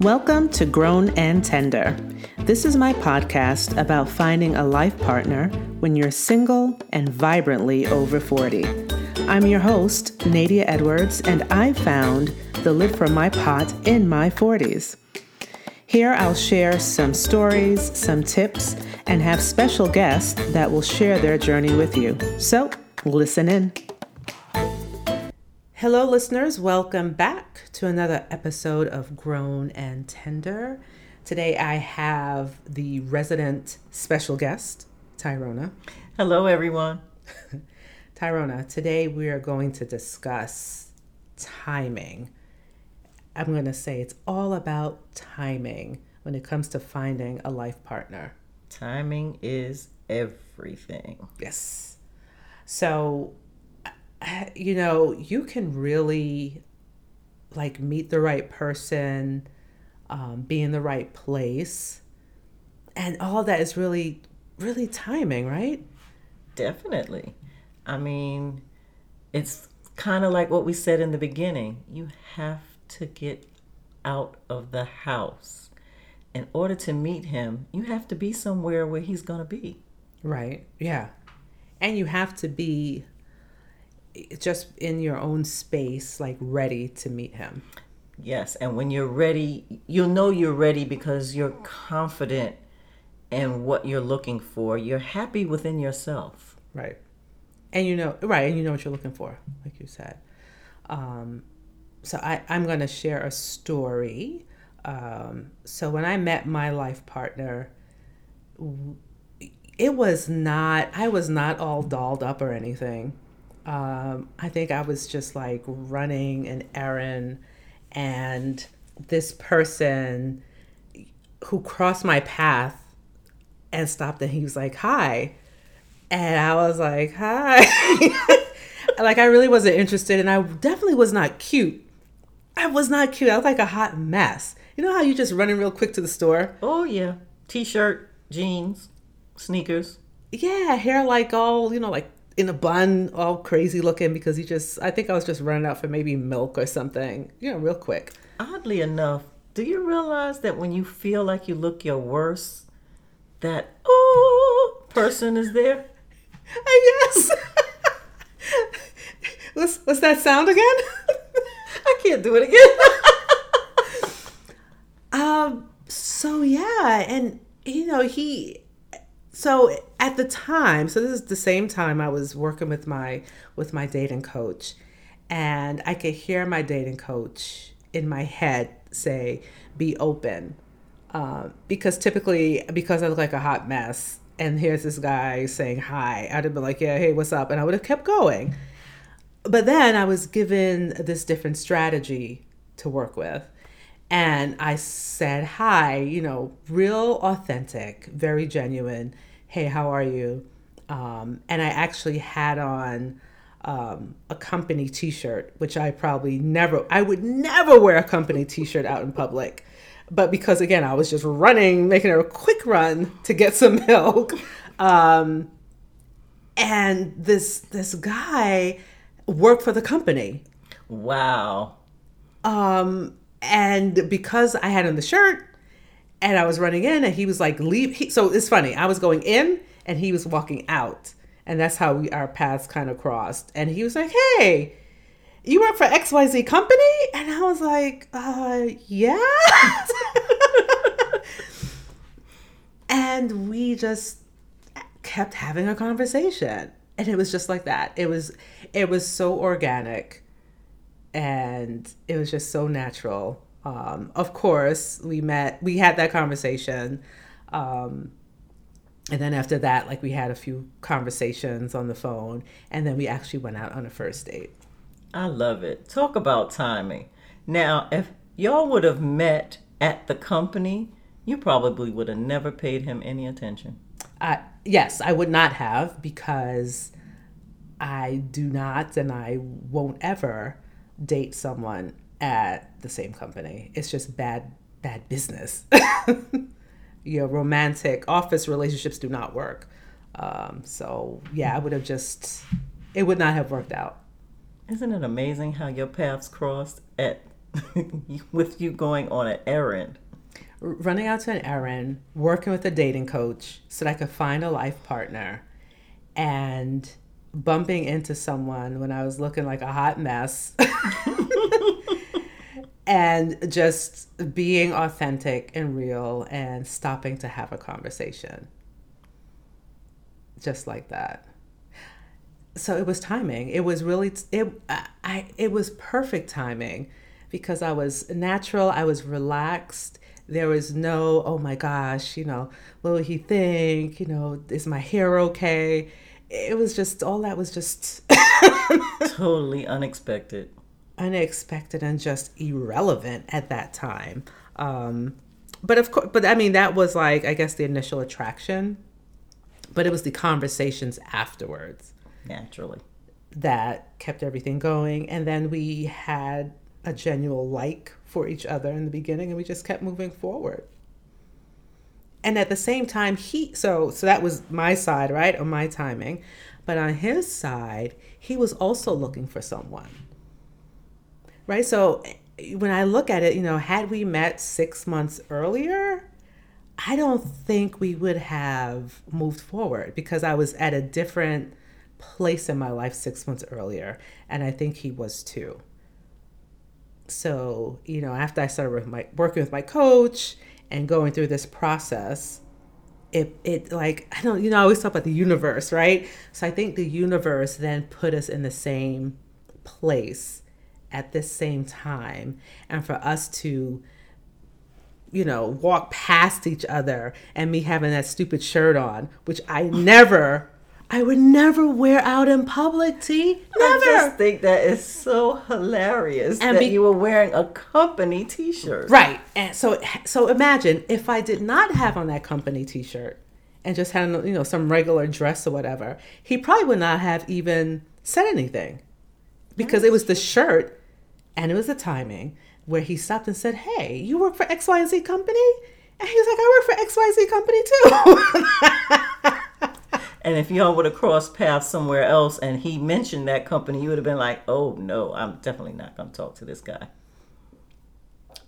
Welcome to Grown and Tender. This is my podcast about finding a life partner when you're single and vibrantly over 40. I'm your host, Nadia Edwards, and I found the lid for my pot in my 40s. Here I'll share some stories, some tips, and have special guests that will share their journey with you. So, listen in. Hello, listeners. Welcome back to another episode of Grown and Tender. Today I have the resident special guest, Tyrona. Hello, everyone. Tyrona, today we are going to discuss timing. I'm going to say it's all about timing when it comes to finding a life partner. Timing is everything. Yes. So, you know, you can really like meet the right person, um, be in the right place, and all that is really, really timing, right? Definitely. I mean, it's kind of like what we said in the beginning. You have to get out of the house. In order to meet him, you have to be somewhere where he's going to be. Right. Yeah. And you have to be just in your own space, like ready to meet him. Yes. And when you're ready, you'll know you're ready because you're confident in what you're looking for. You're happy within yourself. Right. And you know, right. And you know what you're looking for, like you said. Um, so I, I'm going to share a story. Um, so when I met my life partner, it was not, I was not all dolled up or anything. Um, I think I was just like running an errand, and this person who crossed my path and stopped and he was like, Hi. And I was like, Hi. like, I really wasn't interested, and I definitely was not cute. I was not cute. I was like a hot mess. You know how you just running real quick to the store? Oh, yeah. T shirt, jeans, sneakers. Yeah, hair like all, you know, like in a bun, all crazy looking because he just, I think I was just running out for maybe milk or something, you know, real quick. Oddly enough, do you realize that when you feel like you look your worst, that, oh, person is there? I guess. what's, what's that sound again? I can't do it again. um, so yeah, and you know, he so at the time so this is the same time i was working with my with my dating coach and i could hear my dating coach in my head say be open. Uh, because typically because i look like a hot mess and here's this guy saying hi i'd have been like yeah hey what's up? And i would have kept going. But then i was given this different strategy to work with and I said hi, you know, real authentic, very genuine. Hey, how are you? Um, and I actually had on um, a company T-shirt, which I probably never, I would never wear a company T-shirt out in public, but because again I was just running, making a quick run to get some milk, um, and this this guy worked for the company. Wow. Um, and because I had on the shirt and I was running in and he was like leave he, so it's funny I was going in and he was walking out. And that's how we our paths kind of crossed. And he was like hey you work for XYZ company? And I was like uh yeah. And we just kept having a conversation. And it was just like that. It was it was so organic and it was just so natural. Um, of course, we met, we had that conversation. Um, and then after that, like we had a few conversations on the phone, and then we actually went out on a first date. I love it. Talk about timing. Now, if y'all would have met at the company, you probably would have never paid him any attention. Uh, yes, I would not have because I do not and I won't ever date someone at the same company. It's just bad bad business. you know, romantic office relationships do not work. Um, so yeah, I would have just it would not have worked out. Isn't it amazing how your paths crossed at with you going on an errand. running out to an errand, working with a dating coach so that I could find a life partner, and bumping into someone when I was looking like a hot mess. and just being authentic and real and stopping to have a conversation. Just like that. So it was timing. It was really it I it was perfect timing because I was natural, I was relaxed. There was no, oh my gosh, you know, what will he think? You know, is my hair okay? It was just all that was just totally unexpected unexpected and just irrelevant at that time. Um, but of course, but I mean, that was like, I guess, the initial attraction, but it was the conversations afterwards. Naturally. That kept everything going. And then we had a genuine like for each other in the beginning and we just kept moving forward. And at the same time, he, so, so that was my side, right? Or my timing. But on his side, he was also looking for someone right? So when I look at it, you know, had we met six months earlier, I don't think we would have moved forward because I was at a different place in my life six months earlier. And I think he was too. So, you know, after I started with my, working with my coach and going through this process, it, it like, I don't, you know, I always talk about the universe, right? So I think the universe then put us in the same place at this same time and for us to you know walk past each other and me having that stupid shirt on which i never I would never wear out in public, T. Never. I just think that is so hilarious and that be- you were wearing a company T-shirt. Right, and so so imagine if I did not have on that company T-shirt and just had you know some regular dress or whatever, he probably would not have even said anything because it was the shirt and it was the timing where he stopped and said, Hey, you work for XYZ company? And he was like, I work for XYZ company too. and if y'all would have crossed paths somewhere else and he mentioned that company, you would have been like, oh no, I'm definitely not going to talk to this guy.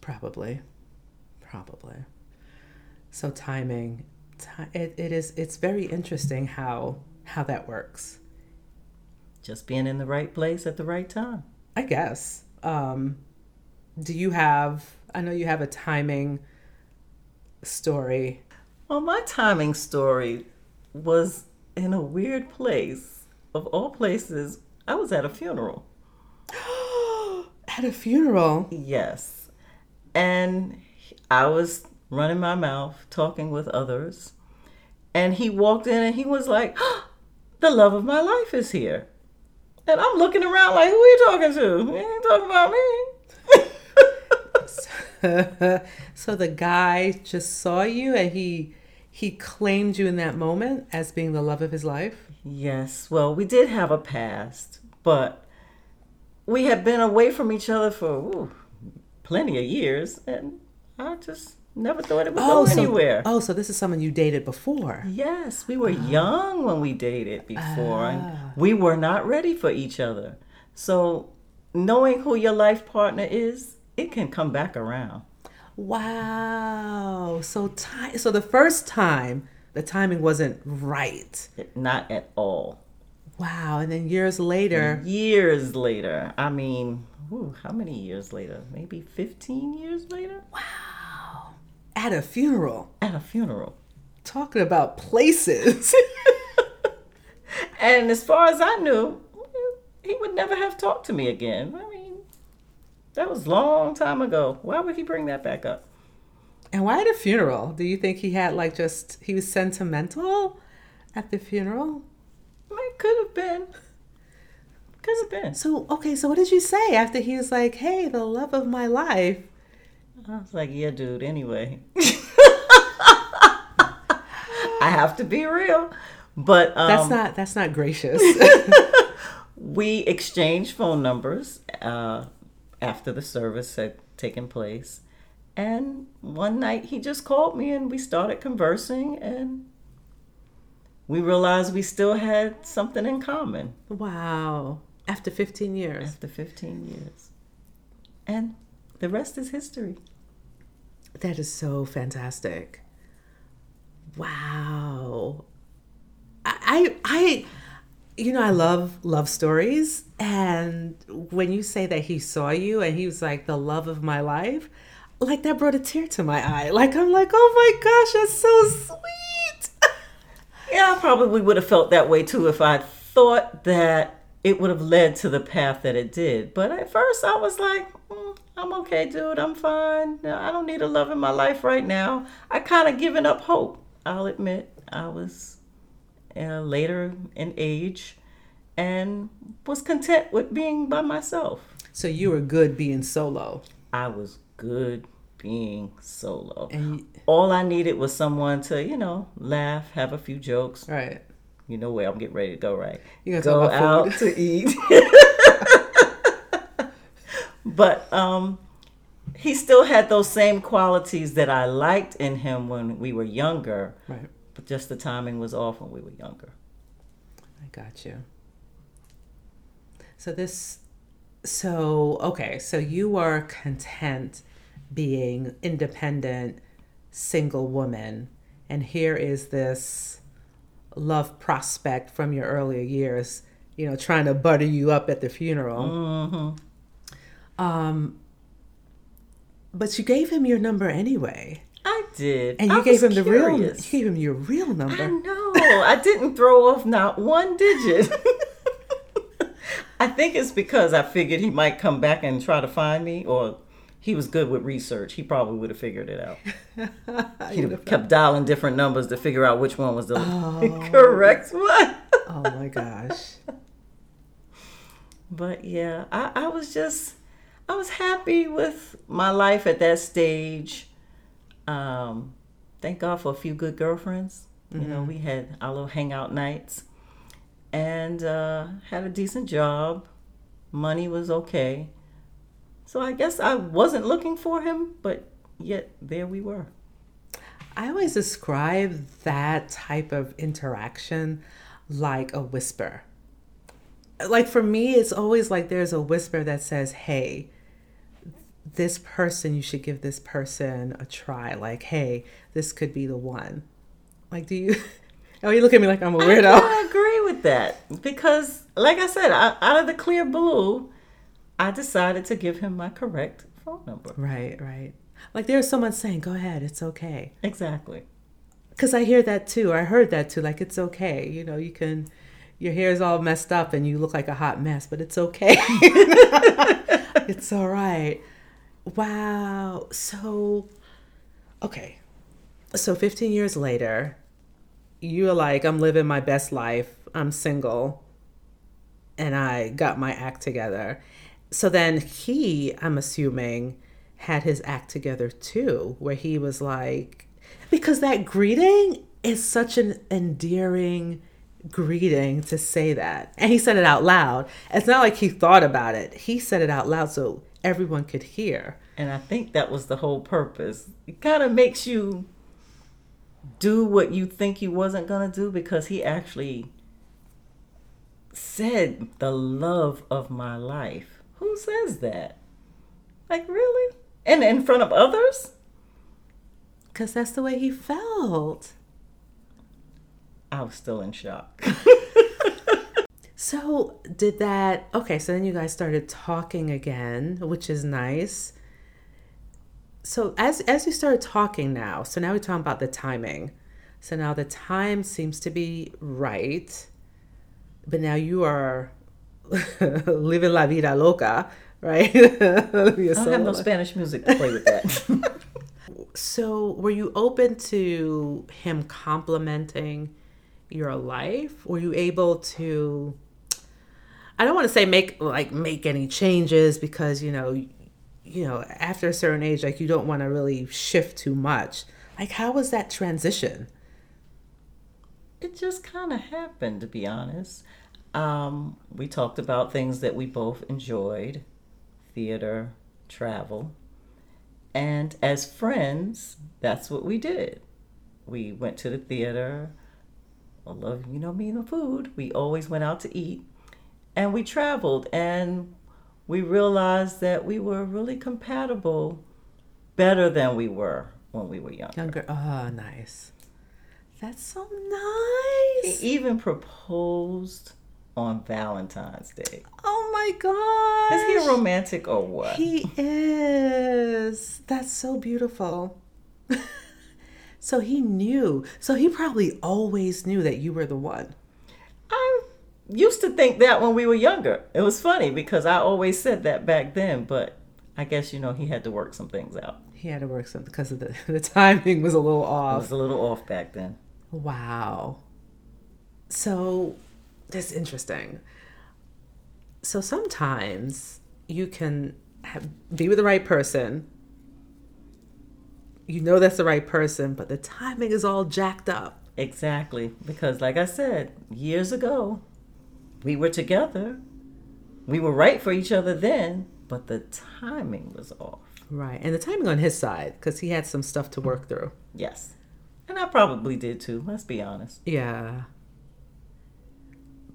Probably. Probably. So timing, it, it is, it's very interesting how, how that works. Just being in the right place at the right time. I guess. Um, do you have? I know you have a timing story. Well, my timing story was in a weird place. Of all places, I was at a funeral. at a funeral? Yes. And I was running my mouth, talking with others. And he walked in and he was like, The love of my life is here. And I'm looking around like, who are you talking to? You ain't talking about me. so the guy just saw you and he he claimed you in that moment as being the love of his life? Yes. Well, we did have a past, but we had been away from each other for ooh, plenty of years and I just Never thought it would oh, go so, anywhere. Oh, so this is someone you dated before? Yes, we were oh. young when we dated before, and ah. we were not ready for each other. So, knowing who your life partner is, it can come back around. Wow. So, time. So the first time, the timing wasn't right. Not at all. Wow. And then years later. Years later. I mean, whew, how many years later? Maybe 15 years later? Wow. At a funeral. At a funeral. Talking about places. and as far as I knew, he would never have talked to me again. I mean, that was a long time ago. Why would he bring that back up? And why at a funeral? Do you think he had like just he was sentimental at the funeral? It could have been. Could have been. So okay, so what did you say after he was like, "Hey, the love of my life"? I was like, yeah, dude, anyway. I have to be real. But um, that's not that's not gracious. we exchanged phone numbers uh, after the service had taken place, and one night he just called me and we started conversing, and we realized we still had something in common. Wow! After fifteen years. After fifteen years, and the rest is history. That is so fantastic. Wow. I, I, you know, I love love stories. And when you say that he saw you and he was like the love of my life, like that brought a tear to my eye. Like, I'm like, oh my gosh, that's so sweet. yeah, I probably would have felt that way too if I thought that it would have led to the path that it did. But at first, I was like, mm, I'm okay, dude. I'm fine. I don't need a love in my life right now. I kind of given up hope. I'll admit, I was uh, later in age and was content with being by myself. So you were good being solo. I was good being solo. And you, all I needed was someone to, you know, laugh, have a few jokes. Right. You know where I'm getting ready to go, right? You go out to eat. but um he still had those same qualities that I liked in him when we were younger. Right. But just the timing was off when we were younger. I got you. So this so okay, so you are content being independent single woman and here is this love prospect from your earlier years, you know, trying to butter you up at the funeral. Mm-hmm. Um, but you gave him your number anyway. Did, and you I gave him the real. You gave him your real number. I know. I didn't throw off not one digit. I think it's because I figured he might come back and try to find me, or he was good with research. He probably would have figured it out. he would have kept dialing different numbers to figure out which one was the oh. correct one. oh my gosh. But yeah, I, I was just I was happy with my life at that stage. Um, thank God for a few good girlfriends. Mm-hmm. You know, mm-hmm. we had our little hangout nights and uh, had a decent job. Money was okay. So I guess I wasn't looking for him, but yet there we were. I always describe that type of interaction like a whisper. Like for me, it's always like there's a whisper that says, hey, this person, you should give this person a try. Like, hey, this could be the one. Like, do you? Oh, you look at me like I'm a weirdo. I agree with that because, like I said, I, out of the clear blue, I decided to give him my correct phone number. Right, right. Like there's someone saying, "Go ahead, it's okay." Exactly. Because I hear that too. I heard that too. Like it's okay. You know, you can. Your hair's all messed up and you look like a hot mess, but it's okay. it's all right. Wow. So, okay. So 15 years later, you're like, I'm living my best life. I'm single. And I got my act together. So then he, I'm assuming, had his act together too, where he was like, because that greeting is such an endearing greeting to say that. And he said it out loud. It's not like he thought about it, he said it out loud so everyone could hear. And I think that was the whole purpose. It kind of makes you do what you think you wasn't going to do because he actually said the love of my life. Who says that? Like really? And in front of others? Cuz that's the way he felt. I was still in shock. so, did that Okay, so then you guys started talking again, which is nice so as as you started talking now, so now we're talking about the timing. So now the time seems to be right, but now you are living la vida loca, right? I don't have no Spanish music to play with that. so were you open to him complimenting your life? Were you able to I don't want to say make like make any changes because you know you know, after a certain age, like you don't want to really shift too much. Like, how was that transition? It just kind of happened, to be honest. Um, we talked about things that we both enjoyed theater, travel. And as friends, that's what we did. We went to the theater. I love, you know, me and the food. We always went out to eat. And we traveled. And we realized that we were really compatible better than we were when we were younger. Younger. Oh, nice. That's so nice. He even proposed on Valentine's Day. Oh my gosh. Is he romantic or what? He is. That's so beautiful. so he knew. So he probably always knew that you were the one. Used to think that when we were younger. It was funny because I always said that back then, but I guess you know he had to work some things out. He had to work some because of the the timing was a little off. was a little off back then. Wow. So that's interesting. So sometimes you can have, be with the right person. You know that's the right person, but the timing is all jacked up. Exactly. Because, like I said, years ago, we were together. We were right for each other then, but the timing was off. Right. And the timing on his side, because he had some stuff to work through. Yes. And I probably did too, let's be honest. Yeah.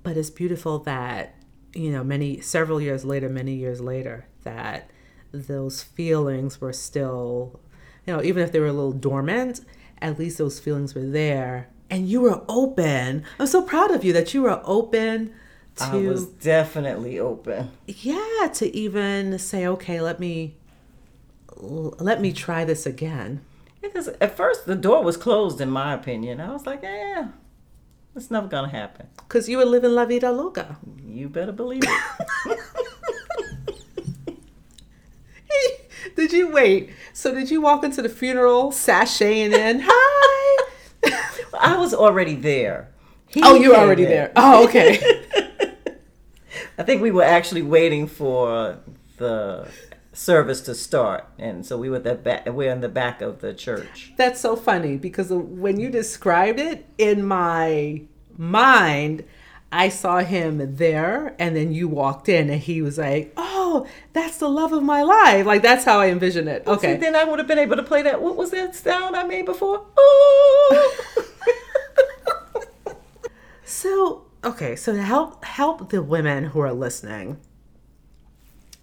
But it's beautiful that, you know, many, several years later, many years later, that those feelings were still, you know, even if they were a little dormant, at least those feelings were there. And you were open. I'm so proud of you that you were open to, I was definitely open. yeah, to even say, okay, let me, let me try this again. Because at first the door was closed, in my opinion. I was like, yeah, it's never to happen. Because you were living La Vida Loca. You better believe it. did you wait? So did you walk into the funeral sashaying in? Hi. I was already there. He oh, you're already there. Oh, okay. I think we were actually waiting for the service to start, and so we were the back. We're in the back of the church. That's so funny because when you described it in my mind, I saw him there, and then you walked in, and he was like, "Oh, that's the love of my life." Like that's how I envision it. See, Okay. then I would have been able to play that. What was that sound I made before? Oh. So, okay, so to help help the women who are listening,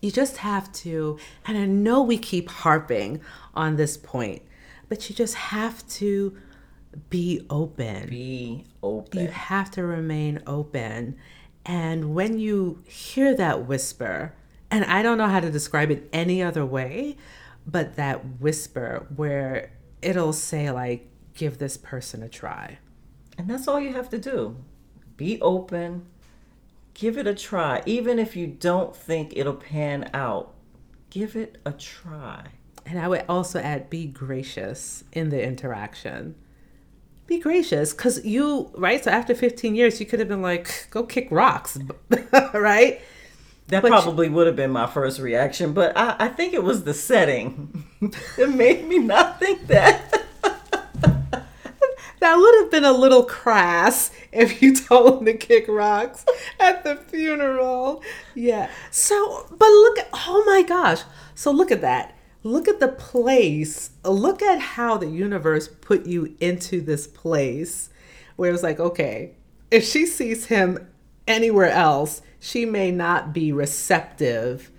you just have to, and I know we keep harping on this point, but you just have to be open. Be open. You have to remain open. And when you hear that whisper, and I don't know how to describe it any other way, but that whisper where it'll say, like, give this person a try. And that's all you have to do. Be open. Give it a try. Even if you don't think it'll pan out, give it a try. And I would also add be gracious in the interaction. Be gracious because you, right? So after 15 years, you could have been like, go kick rocks, right? That But- probably would have been my first reaction, but I, I think it was the setting. it made me not think that. That would have been a little crass if you told him to kick rocks at the funeral. Yeah. So, but look at, oh my gosh. So look at that. Look at the place. Look at how the universe put you into this place where it's like, okay, if she sees him anywhere else, she may not be receptive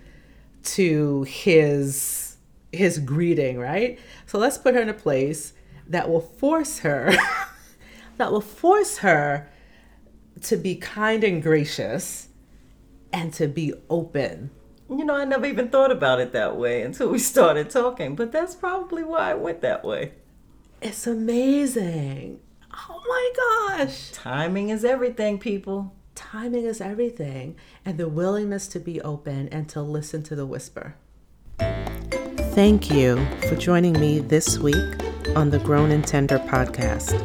to his his greeting, right? So let's put her in a place that will force her that will force her to be kind and gracious and to be open. You know, I never even thought about it that way until we started talking, but that's probably why I went that way. It's amazing. Oh my gosh. Timing is everything, people. Timing is everything and the willingness to be open and to listen to the whisper. Thank you for joining me this week on the Grown and Tender podcast.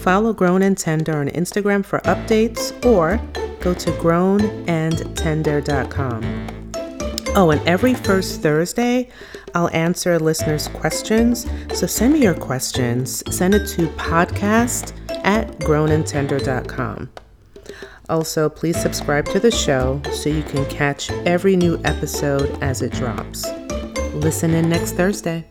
Follow Grown and Tender on Instagram for updates or go to grownandtender.com. Oh, and every first Thursday, I'll answer listeners' questions. So send me your questions. Send it to podcast at grownandtender.com. Also, please subscribe to the show so you can catch every new episode as it drops. Listen in next Thursday.